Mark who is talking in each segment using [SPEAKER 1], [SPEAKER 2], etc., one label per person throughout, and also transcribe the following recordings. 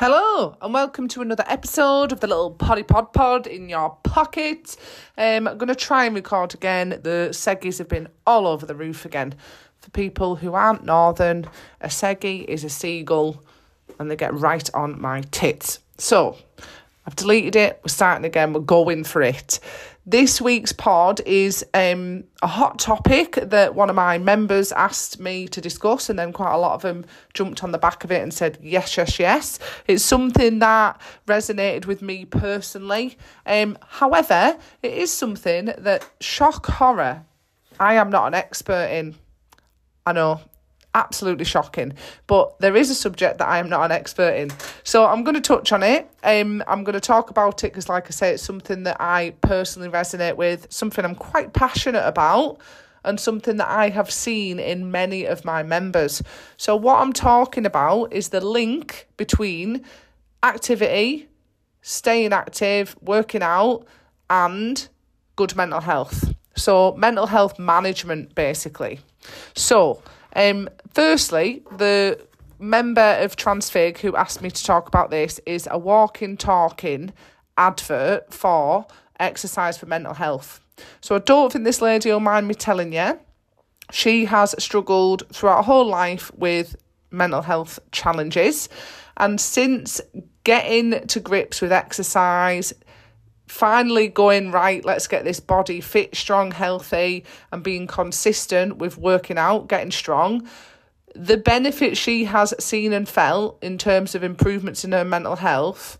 [SPEAKER 1] Hello and welcome to another episode of the little Poddy Pod Pod in your pocket. Um, I'm going to try and record again. The seggies have been all over the roof again. For people who aren't northern, a seggy is a seagull and they get right on my tits. So I've deleted it. We're starting again. We're going for it. This week's pod is um, a hot topic that one of my members asked me to discuss, and then quite a lot of them jumped on the back of it and said, Yes, yes, yes. It's something that resonated with me personally. Um, however, it is something that shock horror, I am not an expert in. I know absolutely shocking. But there is a subject that I am not an expert in. So I'm going to touch on it. Um, I'm going to talk about it because, like I say, it's something that I personally resonate with, something I'm quite passionate about. And something that I have seen in many of my members. So, what I'm talking about is the link between activity, staying active, working out, and good mental health. So, mental health management, basically. So, um, firstly, the member of Transfig who asked me to talk about this is a walking, talking advert for exercise for mental health. So I don't think this lady will mind me telling you. She has struggled throughout her whole life with mental health challenges. And since getting to grips with exercise, finally going right let's get this body fit strong healthy and being consistent with working out getting strong the benefits she has seen and felt in terms of improvements in her mental health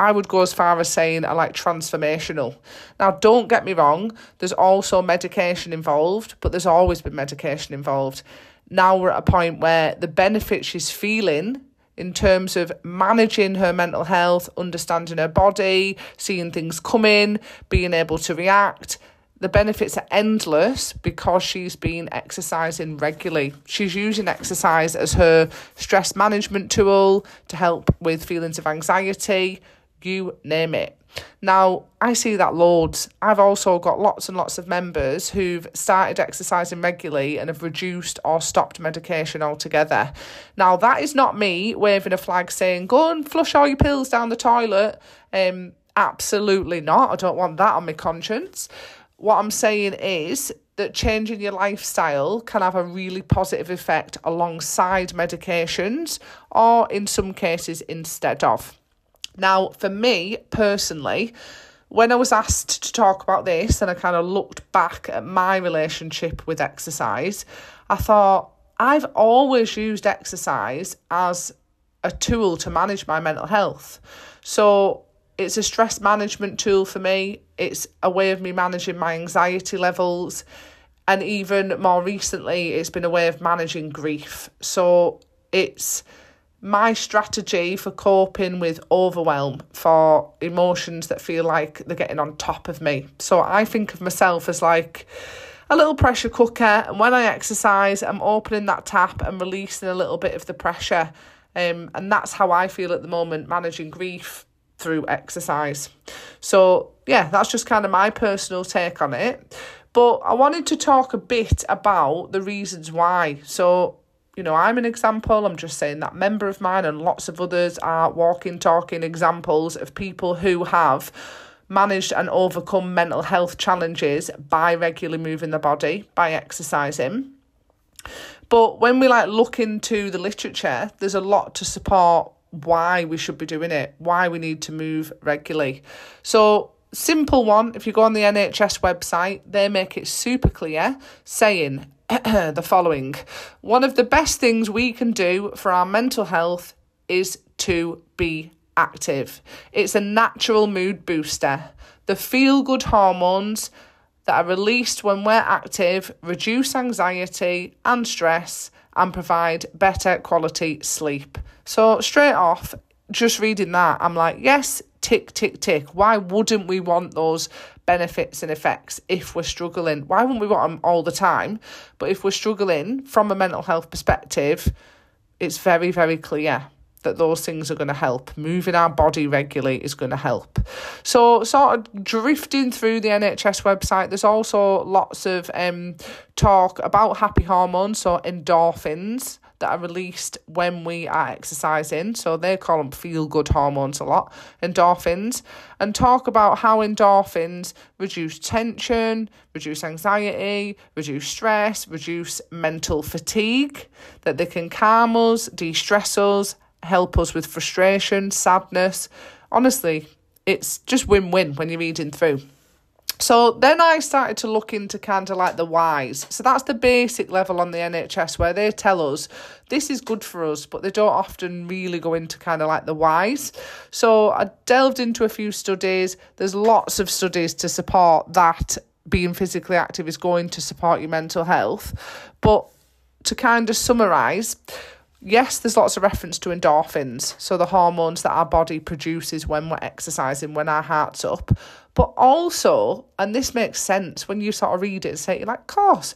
[SPEAKER 1] I would go as far as saying are like transformational. Now, don't get me wrong, there's also medication involved, but there's always been medication involved. Now we're at a point where the benefits she's feeling in terms of managing her mental health, understanding her body, seeing things coming, being able to react. The benefits are endless because she's been exercising regularly. She's using exercise as her stress management tool to help with feelings of anxiety, you name it. Now, I see that loads. I've also got lots and lots of members who've started exercising regularly and have reduced or stopped medication altogether. Now, that is not me waving a flag saying, go and flush all your pills down the toilet. Um, absolutely not. I don't want that on my conscience. What I'm saying is that changing your lifestyle can have a really positive effect alongside medications or in some cases instead of. Now, for me personally, when I was asked to talk about this and I kind of looked back at my relationship with exercise, I thought I've always used exercise as a tool to manage my mental health. So it's a stress management tool for me, it's a way of me managing my anxiety levels. And even more recently, it's been a way of managing grief. So it's my strategy for coping with overwhelm, for emotions that feel like they're getting on top of me. So I think of myself as like a little pressure cooker, and when I exercise, I'm opening that tap and releasing a little bit of the pressure. Um, and that's how I feel at the moment, managing grief through exercise. So, yeah, that's just kind of my personal take on it. But I wanted to talk a bit about the reasons why. So, you know, I'm an example. I'm just saying that member of mine and lots of others are walking, talking examples of people who have managed and overcome mental health challenges by regularly moving the body, by exercising. But when we like look into the literature, there's a lot to support why we should be doing it, why we need to move regularly. So simple one, if you go on the NHS website, they make it super clear saying the following One of the best things we can do for our mental health is to be active. It's a natural mood booster. The feel good hormones that are released when we're active reduce anxiety and stress and provide better quality sleep. So, straight off, just reading that, I'm like, yes, tick, tick, tick. Why wouldn't we want those benefits and effects if we're struggling? Why wouldn't we want them all the time? But if we're struggling from a mental health perspective, it's very, very clear. that those things are going to help. Moving our body regularly is going to help. So, sort of drifting through the NHS website, there's also lots of um, talk about happy hormones, so endorphins that are released when we are exercising. So they call them feel good hormones a lot, endorphins, and talk about how endorphins reduce tension, reduce anxiety, reduce stress, reduce mental fatigue, that they can calm us, de stress us, help us with frustration, sadness. Honestly, it's just win win when you're reading through. So then I started to look into kind of like the whys. So that's the basic level on the NHS where they tell us this is good for us, but they don't often really go into kind of like the whys. So I delved into a few studies. There's lots of studies to support that being physically active is going to support your mental health. But to kind of summarize, yes, there's lots of reference to endorphins, so the hormones that our body produces when we're exercising, when our heart's up. But also, and this makes sense when you sort of read it and say, you're like, of course,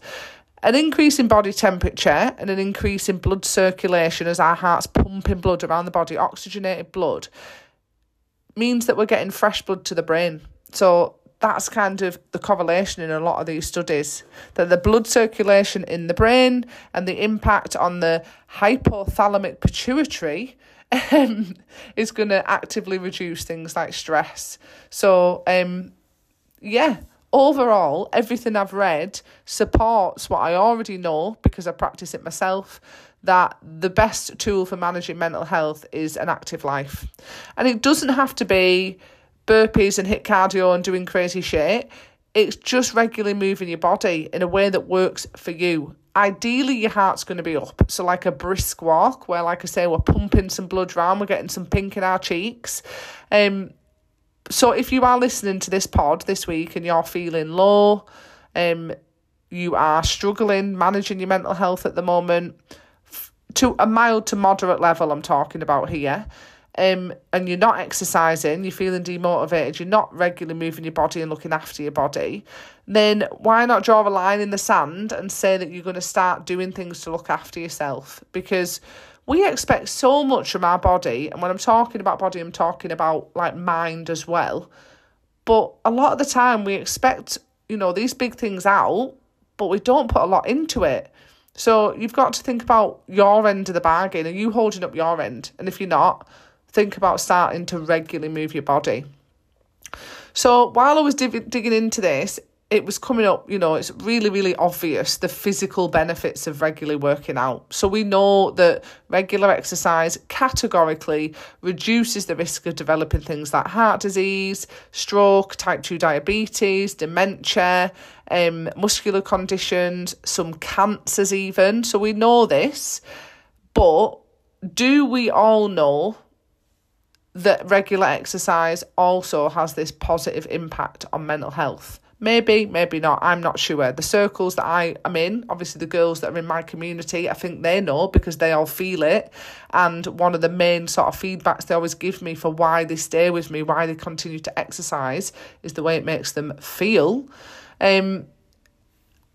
[SPEAKER 1] an increase in body temperature and an increase in blood circulation as our heart's pumping blood around the body, oxygenated blood, means that we're getting fresh blood to the brain. So that's kind of the correlation in a lot of these studies that the blood circulation in the brain and the impact on the hypothalamic pituitary um, is going to actively reduce things like stress. So, um, yeah, overall, everything I've read supports what I already know because I practice it myself. That the best tool for managing mental health is an active life. And it doesn't have to be burpees and HIIT cardio and doing crazy shit. It's just regularly moving your body in a way that works for you. Ideally, your heart's going to be up. So, like a brisk walk, where, like I say, we're pumping some blood around, we're getting some pink in our cheeks. Um, so, if you are listening to this pod this week and you're feeling low, um, you are struggling managing your mental health at the moment, to a mild to moderate level, I'm talking about here um, and you're not exercising, you're feeling demotivated, you're not regularly moving your body and looking after your body, then why not draw a line in the sand and say that you're going to start doing things to look after yourself? Because we expect so much from our body, and when I'm talking about body, I'm talking about like mind as well. But a lot of the time, we expect, you know, these big things out, but we don't put a lot into it. So you've got to think about your end of the bargain. Are you holding up your end? And if you're not, think about starting to regularly move your body. So while I was div- digging into this, it was coming up, you know, it's really, really obvious the physical benefits of regularly working out. So we know that regular exercise categorically reduces the risk of developing things like heart disease, stroke, type 2 diabetes, dementia, um, muscular conditions, some cancers, even. So we know this. But do we all know that regular exercise also has this positive impact on mental health. Maybe, maybe not. I'm not sure. The circles that I am in, obviously the girls that are in my community, I think they know because they all feel it. And one of the main sort of feedbacks they always give me for why they stay with me, why they continue to exercise, is the way it makes them feel. Um,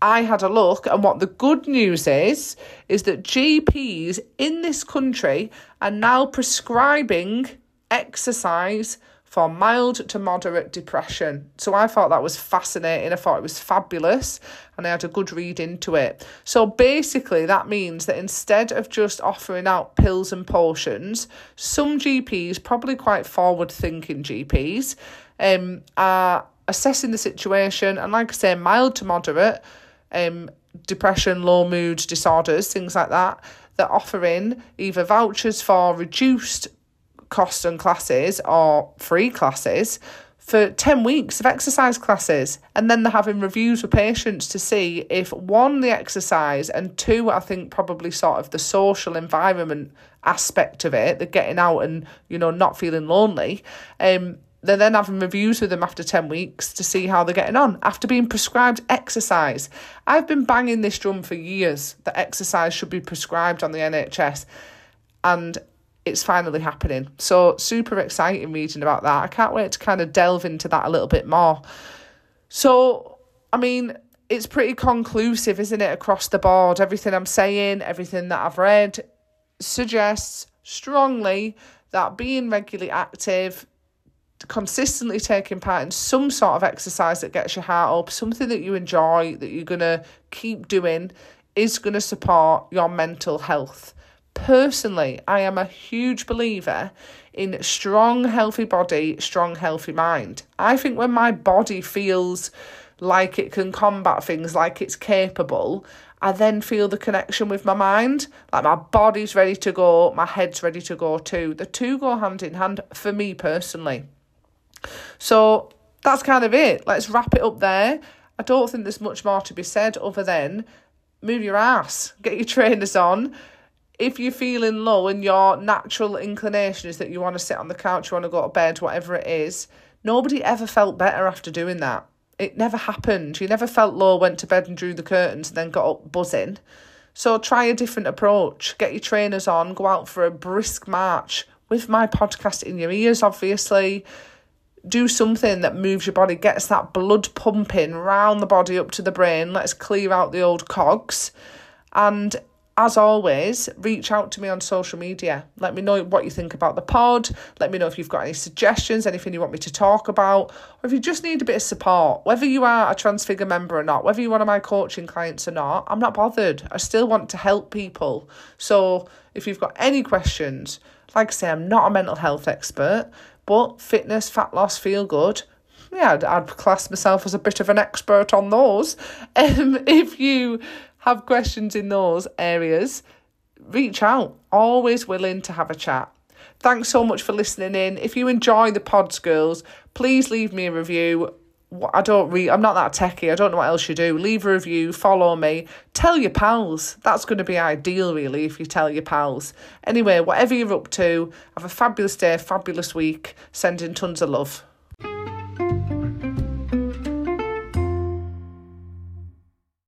[SPEAKER 1] I had a look, and what the good news is, is that GPs in this country are now prescribing exercise for mild to moderate depression. So I thought that was fascinating. I thought it was fabulous and I had a good read into it. So basically, that means that instead of just offering out pills and potions, some GPs, probably quite forward thinking GPs, um, are assessing the situation and, like I say, mild to moderate. Um, depression, low mood disorders, things like that, they're offering either vouchers for reduced cost and classes are free classes for 10 weeks of exercise classes and then they're having reviews with patients to see if one the exercise and two i think probably sort of the social environment aspect of it the getting out and you know not feeling lonely um they're then having reviews with them after 10 weeks to see how they're getting on after being prescribed exercise. I've been banging this drum for years that exercise should be prescribed on the NHS. And it's finally happening. So super exciting reading about that. I can't wait to kind of delve into that a little bit more. So, I mean, it's pretty conclusive, isn't it, across the board? Everything I'm saying, everything that I've read, suggests strongly that being regularly active, consistently taking part in some sort of exercise that gets your heart up, something that you enjoy, that you're going to keep doing, is going to support your mental health. Personally, I am a huge believer in strong, healthy body, strong, healthy mind. I think when my body feels like it can combat things, like it's capable, I then feel the connection with my mind. Like my body's ready to go, my head's ready to go too. The two go hand in hand for me personally. So that's kind of it. Let's wrap it up there. I don't think there's much more to be said other than move your ass, get your trainers on. If you're feeling low and your natural inclination is that you want to sit on the couch, you want to go to bed, whatever it is, nobody ever felt better after doing that. It never happened. You never felt low, went to bed and drew the curtains, and then got up buzzing. So try a different approach. Get your trainers on, go out for a brisk march with my podcast in your ears, obviously do something that moves your body, gets that blood pumping round the body up to the brain. Let's clear out the old cogs. And as always, reach out to me on social media. Let me know what you think about the pod. Let me know if you've got any suggestions, anything you want me to talk about, or if you just need a bit of support. Whether you are a Transfigure member or not, whether you're one of my coaching clients or not, I'm not bothered. I still want to help people. So if you've got any questions, like I say, I'm not a mental health expert, but fitness, fat loss, feel good, yeah, I'd, I'd class myself as a bit of an expert on those. Um, if you have questions in those areas, reach out. Always willing to have a chat. Thanks so much for listening in. If you enjoy the pods, girls, please leave me a review I don't read, I'm not that techie. I don't know what else you do. Leave a review, follow me, tell your pals. That's going to be ideal, really, if you tell your pals. Anyway, whatever you're up to, have a fabulous day, fabulous week. Sending tons of love.